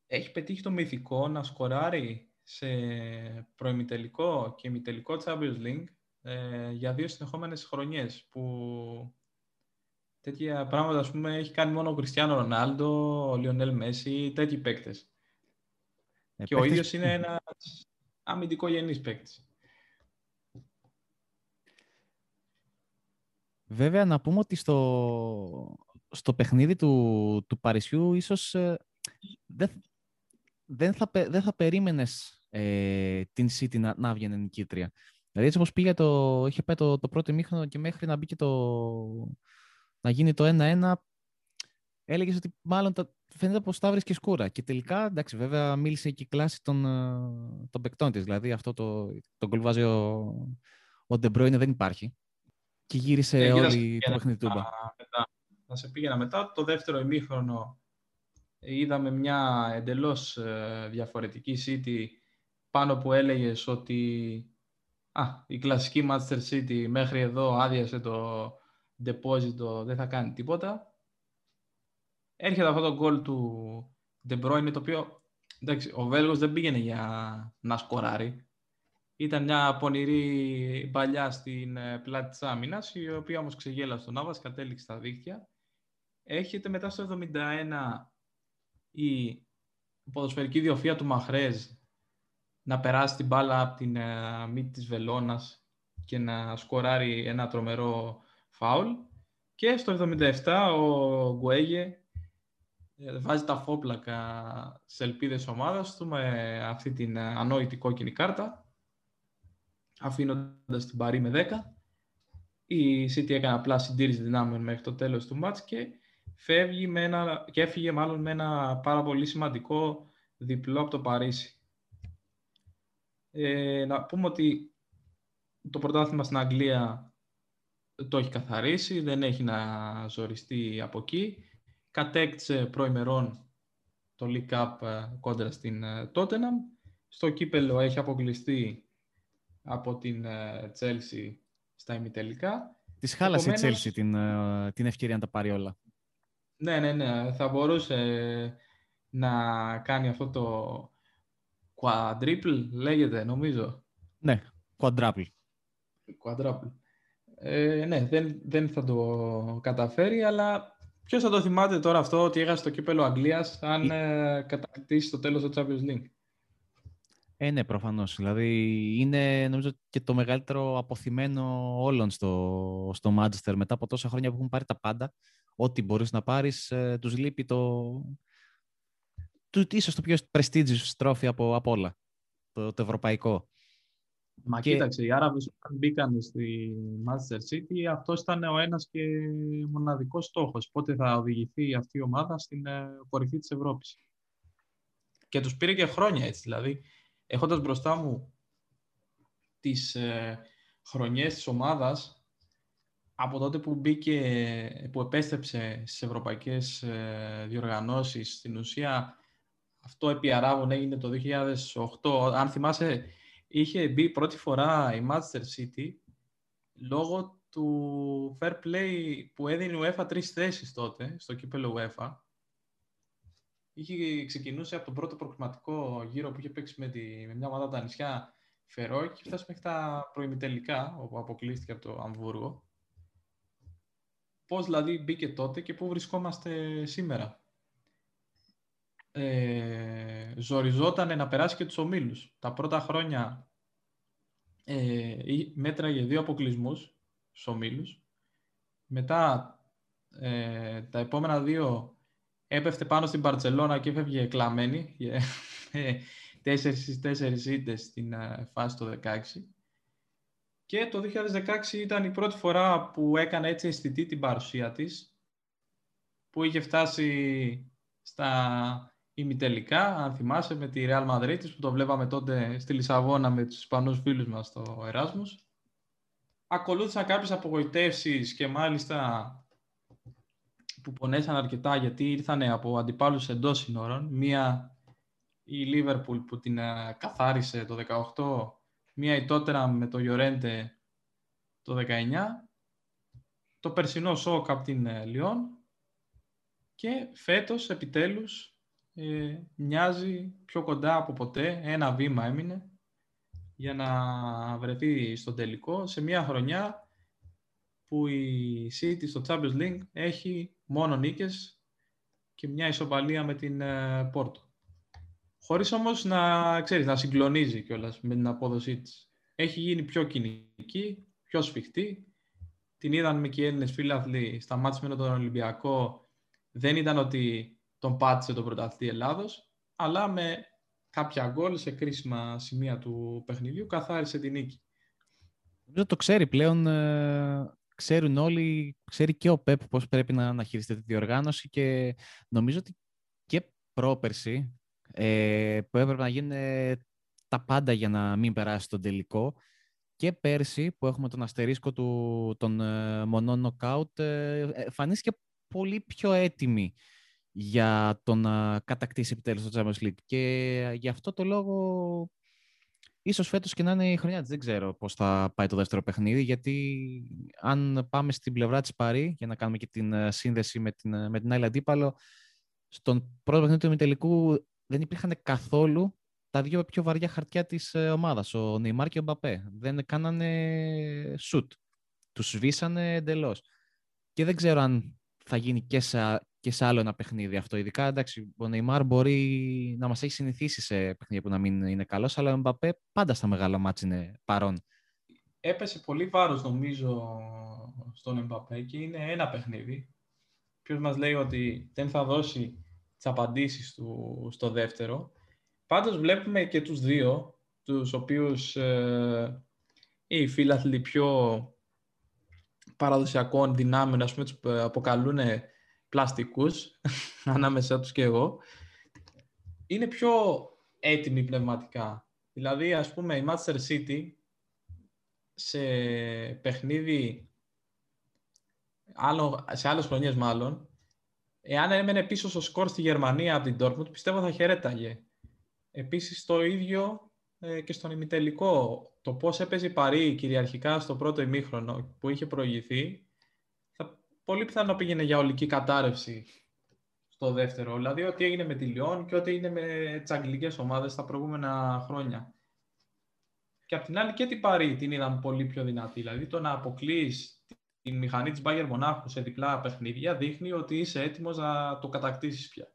Έχει πετύχει το μυθικό να σκοράρει σε προημιτελικό και ημιτελικό Champions League ε, για δύο συνεχόμενες χρονιές που τέτοια πράγματα ας πούμε, έχει κάνει μόνο ο Κριστιανό Ρονάλντο, ο Λιονέλ Μέση, τέτοιοι παίκτες. Ε, και ο ίδιος είναι ένας αμυντικό γενής παίκτης. Βέβαια, να πούμε ότι στο, στο παιχνίδι του, του Παρισιού ίσως ε, δεν, δεν, θα, δεν θα περίμενες ε, την City να, να βγαίνει νικήτρια. Δηλαδή, έτσι όπως πήγε το, είχε πάει το, το πρώτο ημίχρονο και μέχρι να μπει και το, να γίνει το 1-1, έλεγες ότι μάλλον τα, φαίνεται πως τα βρίσκεις σκούρα. Και τελικά, εντάξει, βέβαια μίλησε και η κλάση των, ε, των παικτών της. Δηλαδή αυτό το, το γκολ ο, ο Ντεμπρόινε δεν υπάρχει. Και γύρισε ε, όλη το παιχνίδι του. Να σε πήγαινα μετά. Το δεύτερο ημίχρονο είδαμε μια εντελώς ε, διαφορετική City πάνω που έλεγες ότι α, η κλασική Manchester City μέχρι εδώ άδειασε το deposit, δεν θα κάνει τίποτα έρχεται αυτό το γκολ του De Bruyne, το οποίο εντάξει, ο Βέλγος δεν πήγαινε για να σκοράρει. Ήταν μια πονηρή παλιά στην ε, πλάτη της άμυνας, η οποία όμως ξεγέλασε τον Άβας, κατέληξε στα δίχτυα. Έχετε μετά στο 71 η ποδοσφαιρική διοφία του Μαχρέζ να περάσει την μπάλα από την uh, μύτη της Βελώνας και να σκοράρει ένα τρομερό φάουλ. Και στο 77 ο Γκουέγε ε, βάζει τα φόπλακα σε ελπίδες ομάδας του με αυτή την ε, ανόητη κόκκινη κάρτα αφήνοντας την Παρή με 10 η City έκανε απλά συντήρηση δυνάμεων μέχρι το τέλος του μάτς και, φεύγει με ένα, και έφυγε μάλλον με ένα πάρα πολύ σημαντικό διπλό από το Παρίσι. Ε, να πούμε ότι το πρωτάθλημα στην Αγγλία το έχει καθαρίσει, δεν έχει να ζοριστεί από εκεί κατέκτησε προημερών το League Cup ε, κόντρα στην ε, Tottenham. Στο κύπελο έχει αποκλειστεί από την ε, Chelsea στα ημιτελικά. Της χάλασε η Chelsea την, την ευκαιρία να τα πάρει όλα. Ναι, ναι, ναι. Θα μπορούσε να κάνει αυτό το quadruple, λέγεται, νομίζω. Ναι, quadruple. Quadruple. Ε, ναι, δεν, δεν θα το καταφέρει, αλλά Ποιος θα το θυμάται τώρα αυτό ότι έχασε το κύπελο Αγγλίας αν ε, κατακτήσει το τέλος του Champions League; Ε, ναι, προφανώς. Δηλαδή είναι νομίζω και το μεγαλύτερο αποθυμένο όλων στο, στο Manchester μετά από τόσα χρόνια που έχουν πάρει τα πάντα. Ό,τι μπορείς να πάρεις, ε, τους λείπει το, το, ίσως το πιο prestigious τρόφι από, από όλα, το, το ευρωπαϊκό. Μα και... κοίταξε, οι Άραβες όταν μπήκαν στη Manchester City, αυτός ήταν ο ένας και μοναδικός στόχος. Πότε θα οδηγηθεί αυτή η ομάδα στην ε, κορυφή της Ευρώπης. Και τους πήρε και χρόνια έτσι, δηλαδή, έχοντας μπροστά μου τις ε, χρονιές της ομάδας, από τότε που μπήκε, που επέστρεψε στις ευρωπαϊκές ε, διοργανώσεις, στην ουσία αυτό επί Αράβων έγινε το 2008. Αν θυμάσαι, είχε μπει πρώτη φορά η Manchester City λόγω του fair play που έδινε η UEFA τρεις θέσεις τότε, στο κύπελο UEFA. Είχε ξεκινούσε από τον πρώτο προκριματικό γύρο που είχε παίξει με, τη, με μια ομάδα από τα νησιά Φερό και φτάσει μέχρι τα προημιτελικά, όπου αποκλείστηκε από το Αμβούργο. Πώς δηλαδή μπήκε τότε και πού βρισκόμαστε σήμερα; Ε, ζοριζόταν να περάσει και τους ομίλους. Τα πρώτα χρόνια ε, μέτραγε δύο αποκλεισμούς στους ομίλους. Μετά ε, τα επόμενα δύο έπεφτε πάνω στην Παρτσελώνα και έφευγε κλαμμένη. Ε, [laughs] τέσσερις στις τέσσερις ήττες στην ε, φάση το 16. Και το 2016 ήταν η πρώτη φορά που έκανε έτσι αισθητή την παρουσία της, που είχε φτάσει στα ημιτελικά, αν θυμάσαι, με τη Real Madrid που το βλέπαμε τότε στη Λισαβόνα με τους Ισπανούς φίλους μας στο Εράσμους. Ακολούθησαν κάποιες απογοητεύσεις και μάλιστα που πονέσαν αρκετά γιατί ήρθαν από αντιπάλους εντός συνόρων. Μία η Λίβερπουλ που την ε, καθάρισε το 18, μία η Τότερα με το Ιωρέντε το 19, το περσινό σοκ από την ε, Λιόν και φέτος επιτέλους ε, μοιάζει πιο κοντά από ποτέ, ένα βήμα έμεινε για να βρεθεί στο τελικό σε μια χρονιά που η City στο Champions League έχει μόνο νίκες και μια ισοπαλία με την Πόρτο. Χωρίς όμως να, ξέρεις, να συγκλονίζει κιόλας με την απόδοσή της. Έχει γίνει πιο κοινική, πιο σφιχτή. Την είδαν και οι Έλληνες φίλαθλοι στα μάτια με τον Ολυμπιακό. Δεν ήταν ότι τον πάτησε τον πρωταθλητή Ελλάδος, αλλά με κάποια γκολ σε κρίσιμα σημεία του παιχνιδιού καθάρισε την νίκη. Δεν το ξέρει πλέον, ε, ξέρουν όλοι, ξέρει και ο ΠΕΠ πώς πρέπει να, να χειριστεί τη διοργάνωση και νομίζω ότι και πρόπερση ε, που έπρεπε να γίνουν τα πάντα για να μην περάσει τον τελικό. Και πέρσι που έχουμε τον αστερίσκο του, των ε, μονών νοκάουτ, ε, εμφανίστηκε πολύ πιο έτοιμη για το να κατακτήσει επιτέλους το Champions League. Και γι' αυτό το λόγο ίσως φέτος και να είναι η χρονιά της. Δεν ξέρω πώς θα πάει το δεύτερο παιχνίδι, γιατί αν πάμε στην πλευρά της Παρή, για να κάνουμε και την ε, σύνδεση με την, με την άλλη αντίπαλο, στον πρώτο παιχνίδι του ημιτελικού δεν υπήρχαν καθόλου τα δύο πιο βαριά χαρτιά της ε, ομάδας, ο Νεϊμάρ και ο Μπαπέ. Δεν κάνανε σουτ. Τους σβήσανε εντελώς. Και δεν ξέρω αν θα γίνει και σε, και σε άλλο ένα παιχνίδι αυτό. Ειδικά, εντάξει, ο Νεϊμάρ μπορεί να μας έχει συνηθίσει σε παιχνίδια που να μην είναι καλός, αλλά ο Μπαπέ πάντα στα μεγάλα μάτς είναι παρόν. Έπεσε πολύ βάρος, νομίζω, στον Εμπαπέ και είναι ένα παιχνίδι. Ποιος μας λέει ότι δεν θα δώσει τις απαντήσεις του στο δεύτερο. Πάντως βλέπουμε και τους δύο, τους οποίους ε, οι φίλαθλοι πιο παραδοσιακών δυνάμεων, ας πούμε, τους αποκαλούν πλαστικούς, [laughs] ανάμεσά τους και εγώ, είναι πιο έτοιμοι πνευματικά. Δηλαδή, ας πούμε, η Manchester City σε παιχνίδι, άλλο, σε άλλες χρονιές μάλλον, Εάν έμενε πίσω στο σκορ στη Γερμανία από την Dortmund, πιστεύω θα χαιρέταγε. Επίσης το ίδιο ε, και στον ημιτελικό. Το πώς έπαιζε η Παρή κυριαρχικά στο πρώτο ημίχρονο που είχε προηγηθεί, θα πολύ πιθανό πήγαινε για ολική κατάρρευση στο δεύτερο. Δηλαδή ό,τι έγινε με τη Λιόν και ό,τι έγινε με τις αγγλικές ομάδες τα προηγούμενα χρόνια. Και απ' την άλλη και την Παρή την είδαμε πολύ πιο δυνατή. Δηλαδή το να αποκλείς η μηχανή της Bayern Μονάχου σε διπλά παιχνίδια δείχνει ότι είσαι έτοιμος να το κατακτήσεις πια.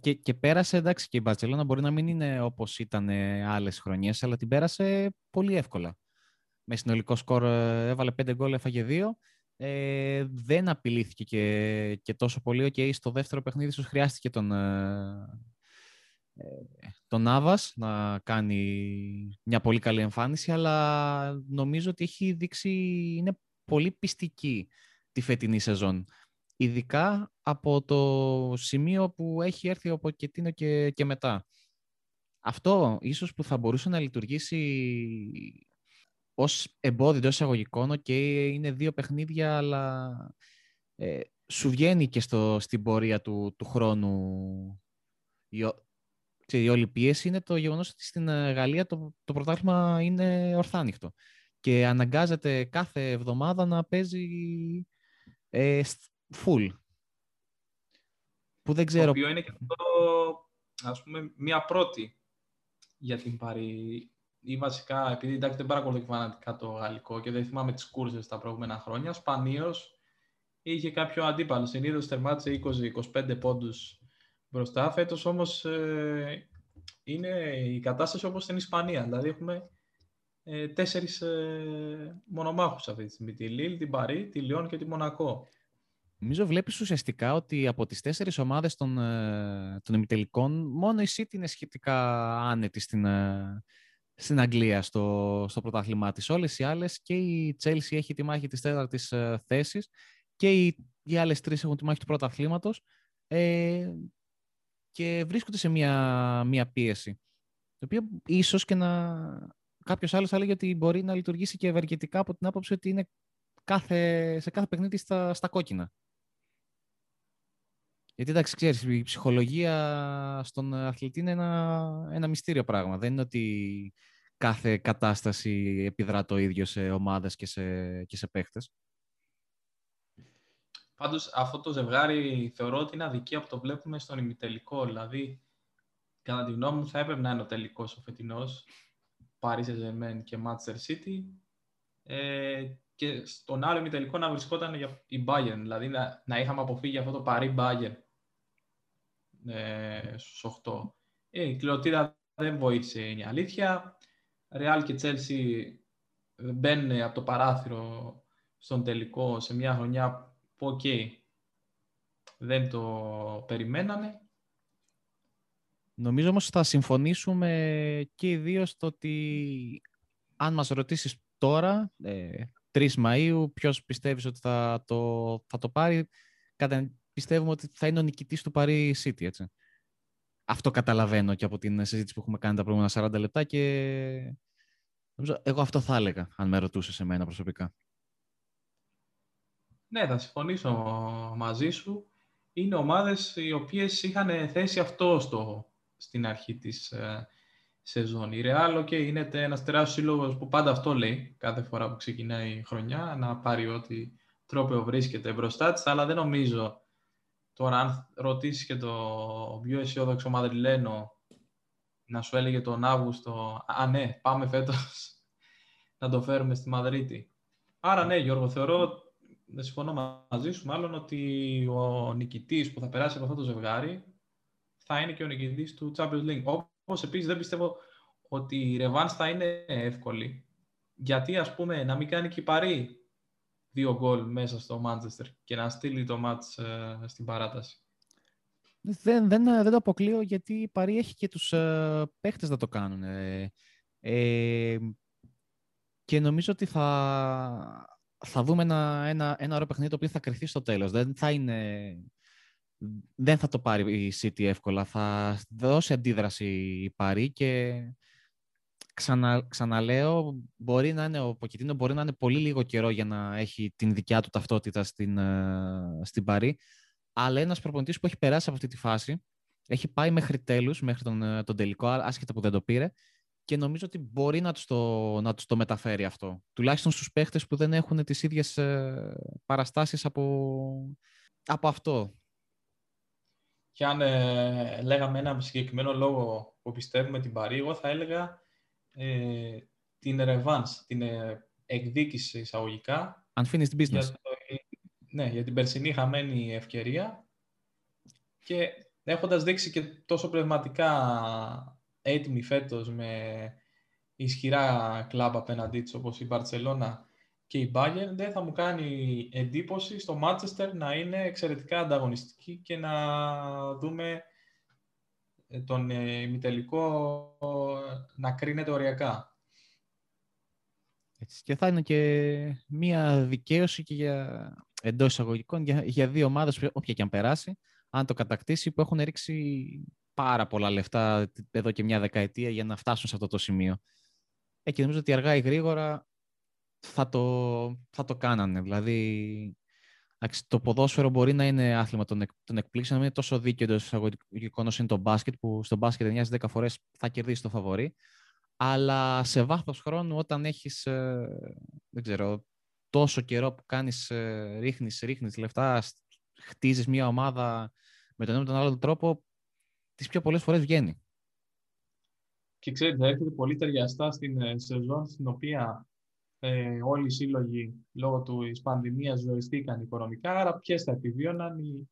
Και, και πέρασε, εντάξει, και η Μπαρσελόνα μπορεί να μην είναι όπως ήταν άλλες χρονιές, αλλά την πέρασε πολύ εύκολα. Με συνολικό σκορ ε, έβαλε 5 γκολ, έφαγε 2. Ε, δεν απειλήθηκε και, και τόσο πολύ. Okay, στο δεύτερο παιχνίδι ίσως χρειάστηκε τον, ε, τον Νάβας να κάνει μια πολύ καλή εμφάνιση, αλλά νομίζω ότι έχει δείξει, είναι πολύ πιστική τη φετινή σεζόν. Ειδικά από το σημείο που έχει έρθει ο Ποκετίνο και, και μετά. Αυτό ίσως που θα μπορούσε να λειτουργήσει ως εμπόδιο εισαγωγικών και είναι δύο παιχνίδια, αλλά ε, σου βγαίνει και στο, στην πορεία του, του χρόνου η, η όλη πίεση είναι το γεγονός ότι στην ε, Γαλλία το, το πρωτάθλημα είναι ορθάνυχτο και αναγκάζεται κάθε εβδομάδα να παίζει ε, full. Που δεν ξέρω... Το οποίο είναι και αυτό, ας πούμε, μία πρώτη για την Παρή. Ή βασικά, επειδή εντάξει δεν παρακολουθεί φανατικά το γαλλικό και δεν θυμάμαι τις κούρσες τα προηγούμενα χρόνια, σπανίως είχε κάποιο αντίπαλο. Συνήθως τερμάτισε 20-25 πόντους μπροστά. Φέτος όμως ε, είναι η κατάσταση όπως στην Ισπανία. Δηλαδή έχουμε ε, τέσσερις ε, μονομάχους αυτή τη στιγμή. Τη Λίλ, την Παρή, τη Λιόν και τη Μονακό. Νομίζω βλέπεις ουσιαστικά ότι από τις τέσσερις ομάδες των, ε, των ημιτελικών μόνο η City είναι σχετικά άνετη στην, ε, στην Αγγλία στο, στο πρωτάθλημά της. Όλες οι άλλες και η Chelsea έχει τη μάχη της τέταρτης ε, θέσης και οι, οι άλλες τρεις έχουν τη μάχη του πρωταθλήματος ε, και βρίσκονται σε μια, μια πίεση. Το οποίο ίσως και να... Κάποιος άλλος θα έλεγε ότι μπορεί να λειτουργήσει και ευεργετικά από την άποψη ότι είναι κάθε, σε κάθε παιχνίδι στα, στα κόκκινα. Γιατί εντάξει, ξέρεις, η ψυχολογία στον αθλητή είναι ένα, ένα μυστήριο πράγμα. Δεν είναι ότι κάθε κατάσταση επιδρά το ίδιο σε ομάδες και σε, και σε παίχτες. Πάντως αυτό το ζευγάρι θεωρώ ότι είναι αδικία που το βλέπουμε στον ημιτελικό. Δηλαδή, κατά τη γνώμη μου θα έπρεπε να είναι ο τελικός ο φετινός. Paris saint και Manchester City. Ε, και στον άλλο ημιτελικό να βρισκόταν η Bayern. Δηλαδή να, να είχαμε αποφύγει αυτό το Paris Bayern ε, στους 8. Ε, η κληροτήρα δεν βοήθησε, είναι η αλήθεια. Real και Chelsea μπαίνουν από το παράθυρο στον τελικό σε μια χρονιά που, οκ, δεν το περιμέναμε. Νομίζω όμως θα συμφωνήσουμε και οι δύο στο ότι αν μας ρωτήσεις τώρα, ε, 3 Μαΐου, ποιος πιστεύεις ότι θα το, θα το πάρει, κατά πιστεύουμε ότι θα είναι ο νικητής του Paris City, έτσι. Αυτό καταλαβαίνω και από την συζήτηση που έχουμε κάνει τα προηγούμενα 40 λεπτά και νομίζω, εγώ αυτό θα έλεγα, αν με ρωτούσες σε μένα προσωπικά. Ναι, θα συμφωνήσω μαζί σου. Είναι ομάδες οι οποίες είχαν θέσει αυτό στο, στην αρχή της ε, σεζόν. Η Real, okay, είναι ένας τεράστιος σύλλογος που πάντα αυτό λέει κάθε φορά που ξεκινάει η χρονιά, να πάρει ό,τι τρόπο βρίσκεται μπροστά της, αλλά δεν νομίζω Τώρα, αν ρωτήσεις και το πιο αισιόδοξο Μαδριλένο να σου έλεγε τον Αύγουστο «Α, ναι, πάμε φέτος [laughs] να το φέρουμε στη Μαδρίτη». Άρα, ναι, Γιώργο, θεωρώ, δεν συμφωνώ μαζί σου, μάλλον ότι ο νικητής που θα περάσει από αυτό το ζευγάρι θα είναι και ο νικητής του Champions League. Όπως επίσης δεν πιστεύω ότι η Ρεβάνς θα είναι εύκολη. Γιατί, ας πούμε, να μην κάνει και η Παρή δύο γκολ μέσα στο Μάντσεστερ και να στείλει το μάτς ε, στην παράταση. Δεν, δεν, δεν το αποκλείω γιατί η Παρή έχει και τους ε, παίχτες να το κάνουν. Ε, ε, και νομίζω ότι θα, θα δούμε ένα, ένα, ένα ωραίο παιχνίδι το οποίο θα κρυθεί στο τέλος. Δεν θα, είναι, δεν θα το πάρει η City εύκολα. Θα δώσει αντίδραση η Παρή και ξανα, ξαναλέω, μπορεί να είναι ο Ποκετίνο, μπορεί να είναι πολύ λίγο καιρό για να έχει την δικιά του ταυτότητα στην, ε, στην Παρή, αλλά ένας προπονητής που έχει περάσει από αυτή τη φάση, έχει πάει μέχρι τέλους, μέχρι τον, ε, τον τελικό, άσχετα που δεν το πήρε, και νομίζω ότι μπορεί να τους το, να τους το μεταφέρει αυτό. Τουλάχιστον στους παίχτες που δεν έχουν τις ίδιες ε, παραστάσεις από, από αυτό. Και αν ε, λέγαμε ένα συγκεκριμένο λόγο που πιστεύουμε την Παρή, εγώ θα έλεγα ε, την revenge, την ε, εκδίκηση εισαγωγικά. Unfinished business. Για ναι, για την περσινή χαμένη ευκαιρία και έχοντας δείξει και τόσο πνευματικά έτοιμη φέτος με ισχυρά κλαμπ απέναντί της όπως η Μπαρτσελώνα και η Bayern δεν θα μου κάνει εντύπωση στο Manchester να είναι εξαιρετικά ανταγωνιστική και να δούμε τον ημιτελικό να κρίνεται οριακά. Έτσι. Και θα είναι και μία δικαίωση και για εντός εισαγωγικών για, για δύο ομάδες, όποια και αν περάσει, αν το κατακτήσει, που έχουν ρίξει πάρα πολλά λεφτά εδώ και μια δεκαετία για να φτάσουν σε αυτό το σημείο. Ε, και νομίζω ότι αργά ή γρήγορα θα το, θα το κάνανε. Δηλαδή, το ποδόσφαιρο μπορεί να είναι άθλημα των, εκ, των εκπλήξεων, να είναι τόσο δίκαιο το εισαγωγικό όσο είναι το μπάσκετ, που στο μπάσκετ 9-10 φορές θα κερδίσεις το φαβορή. Αλλά σε βάθος χρόνου, όταν έχεις ε, δεν ξέρω, τόσο καιρό που κάνεις, ε, ρίχνεις ρίχνεις λεφτά, χτίζεις μια ομάδα με τον ένα τον άλλο τρόπο, τις πιο πολλές φορές βγαίνει. Και ξέρετε, έρχεται πολύ ταιριαστά στην ε, σεζόν στην οποία ε, όλοι οι σύλλογοι λόγω του πανδημίας ζωριστήκαν οικονομικά, άρα ποιες θα επιβίωναν οι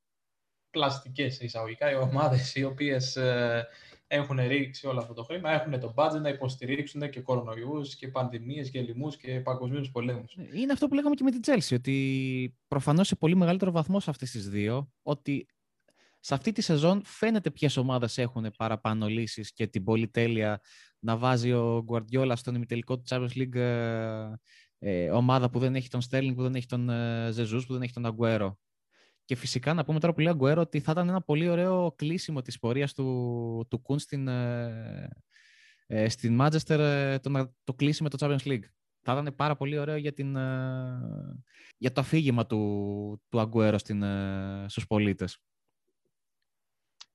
πλαστικές εισαγωγικά, οι ομάδες οι οποίες ε, έχουν ρίξει όλο αυτό το χρήμα, έχουν το budget να υποστηρίξουν και κορονοϊούς και πανδημίες και λοιμούς και παγκοσμίους πολέμους. Είναι αυτό που λέγαμε και με την Chelsea, ότι προφανώς σε πολύ μεγαλύτερο βαθμό σε αυτές τις δύο, ότι σε αυτή τη σεζόν φαίνεται ποιες ομάδες έχουν παραπάνω λύσεις και την πολυτέλεια να βάζει ο Γκουαρδιόλα στον ημιτελικό του Champions League ε, ε, ομάδα που δεν έχει τον Στέρλινγκ, που δεν έχει τον ε, Ζεζού, που δεν έχει τον Αγκουέρο. Και φυσικά να πούμε τώρα που λέει Αγκουέρο ότι θα ήταν ένα πολύ ωραίο κλείσιμο της πορείας του, του Κουν στην, ε, ε, στην Manchester το, να το κλείσει με το Champions League. Θα ήταν πάρα πολύ ωραίο για, την, για το αφήγημα του, του Αγκουέρο στους πολίτες.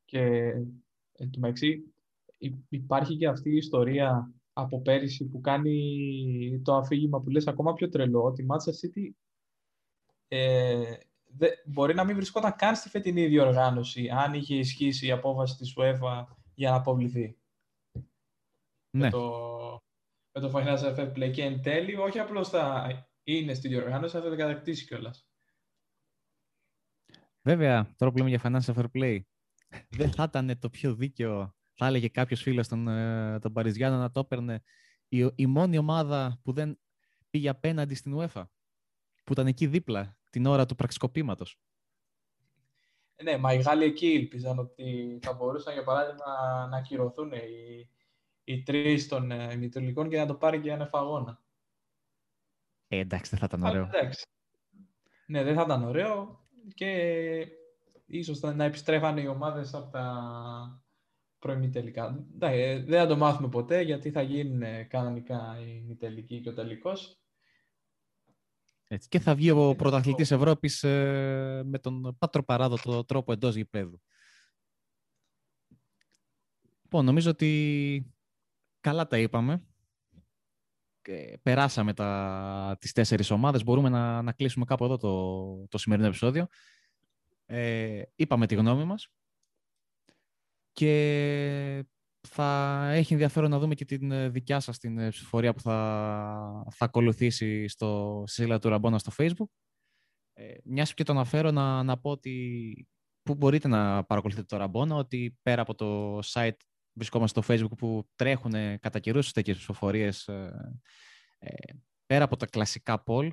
Και εν τω μεταξύ υπάρχει και αυτή η ιστορία από πέρυσι που κάνει το αφήγημα που λες ακόμα πιο τρελό, ότι η Manchester City ε, δε, μπορεί να μην βρισκόταν καν στη φετινή διοργάνωση αν είχε ισχύσει η απόφαση της UEFA για να αποβληθεί. Ναι. Με το, με το Financial Fair Play και εν τέλει όχι απλώς θα είναι στη διοργάνωση, αλλά θα τα κατακτήσει κιόλας. Βέβαια, τώρα που λέμε για Financial Fair Play, δεν θα ήταν το πιο δίκαιο, θα έλεγε κάποιος φίλος των, ε, των Παριζιάνων να το έπαιρνε η, η μόνη ομάδα που δεν πήγε απέναντι στην UEFA, που ήταν εκεί δίπλα την ώρα του πραξικοπήματος. Ναι, μα οι Γάλλοι εκεί ήλπιζαν ότι θα μπορούσαν για παράδειγμα να ακυρωθούν οι, οι τρεις των ε, και να το πάρει και ένα φαγόνα. Ε, εντάξει, δεν θα ήταν ωραίο. εντάξει. Ναι, δεν θα ήταν ωραίο και ίσως να επιστρέφανε οι ομάδες από τα τελικά. Ε, δεν θα το μάθουμε ποτέ γιατί θα γίνουν κανονικά οι τελικοί και ο τελικός. Έτσι. Και θα βγει ο πρωταθλητής Ευρώπης ε, με τον πάτρο παράδοτο τρόπο εντός γηπέδου. Λοιπόν, νομίζω ότι καλά τα είπαμε. Και περάσαμε τα, τις τέσσερις ομάδες. Μπορούμε να, να κλείσουμε κάπου εδώ το, το σημερινό επεισόδιο. Ε, είπαμε τη γνώμη μας και θα έχει ενδιαφέρον να δούμε και την ε, δικιά σας την ε, ψηφορία που θα, θα ακολουθήσει στο σύλλα του Ραμπόνα στο Facebook. Ε, μιας και το αναφέρω να, να πω ότι που μπορείτε να παρακολουθείτε το Ραμπόνα, ότι πέρα από το site βρισκόμαστε στο Facebook που τρέχουν κατά καιρούς τέτοιες ψηφοφορίες ε, πέρα από τα κλασικά poll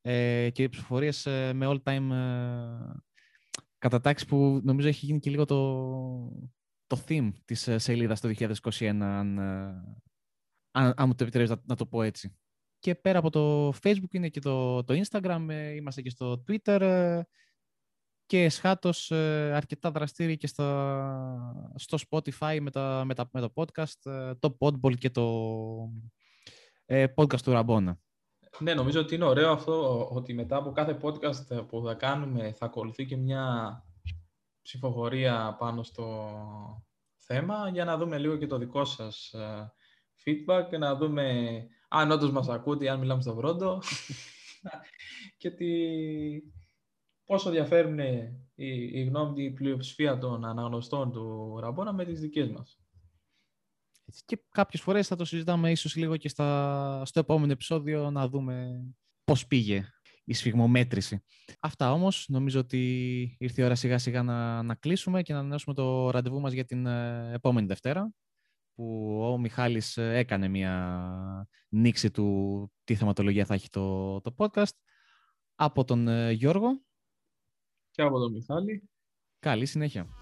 ε, και ψηφοφορίες με all time κατατάξει που νομίζω έχει γίνει και λίγο το, το theme της ε, σελίδας το 2021, αν, ε, αν, αν μου το επιτρέπεις να, το πω έτσι. Και πέρα από το Facebook είναι και το, το Instagram, ε, είμαστε και στο Twitter και σχάτως αρκετά δραστήριοι και στο, στο Spotify με, τα, με, τα, με το podcast, το Podball και το podcast του Ραμπόνα. Ναι, νομίζω ότι είναι ωραίο αυτό ότι μετά από κάθε podcast που θα κάνουμε θα ακολουθεί και μια ψηφοφορία πάνω στο θέμα για να δούμε λίγο και το δικό σας ε, feedback και να δούμε αν όντως μας ακούτε αν μιλάμε στο βρόντο [laughs] και τι, πόσο διαφέρουν οι, οι γνώμη, η πλειοψηφία των αναγνωστών του Ραμπόνα με τις δικές μας. Και κάποιες φορές θα το συζητάμε ίσως λίγο και στα, στο επόμενο επεισόδιο να δούμε πώς πήγε η σφιγμομέτρηση. Αυτά όμως, νομίζω ότι ήρθε η ώρα σιγά σιγά να, να κλείσουμε και να ανανεώσουμε το ραντεβού μας για την ε, επόμενη Δευτέρα που ο Μιχάλης ε, έκανε μια νήξη του τι θεματολογία θα έχει το, το podcast από τον ε, Γιώργο και από τον Μιχάλη. Καλή συνέχεια.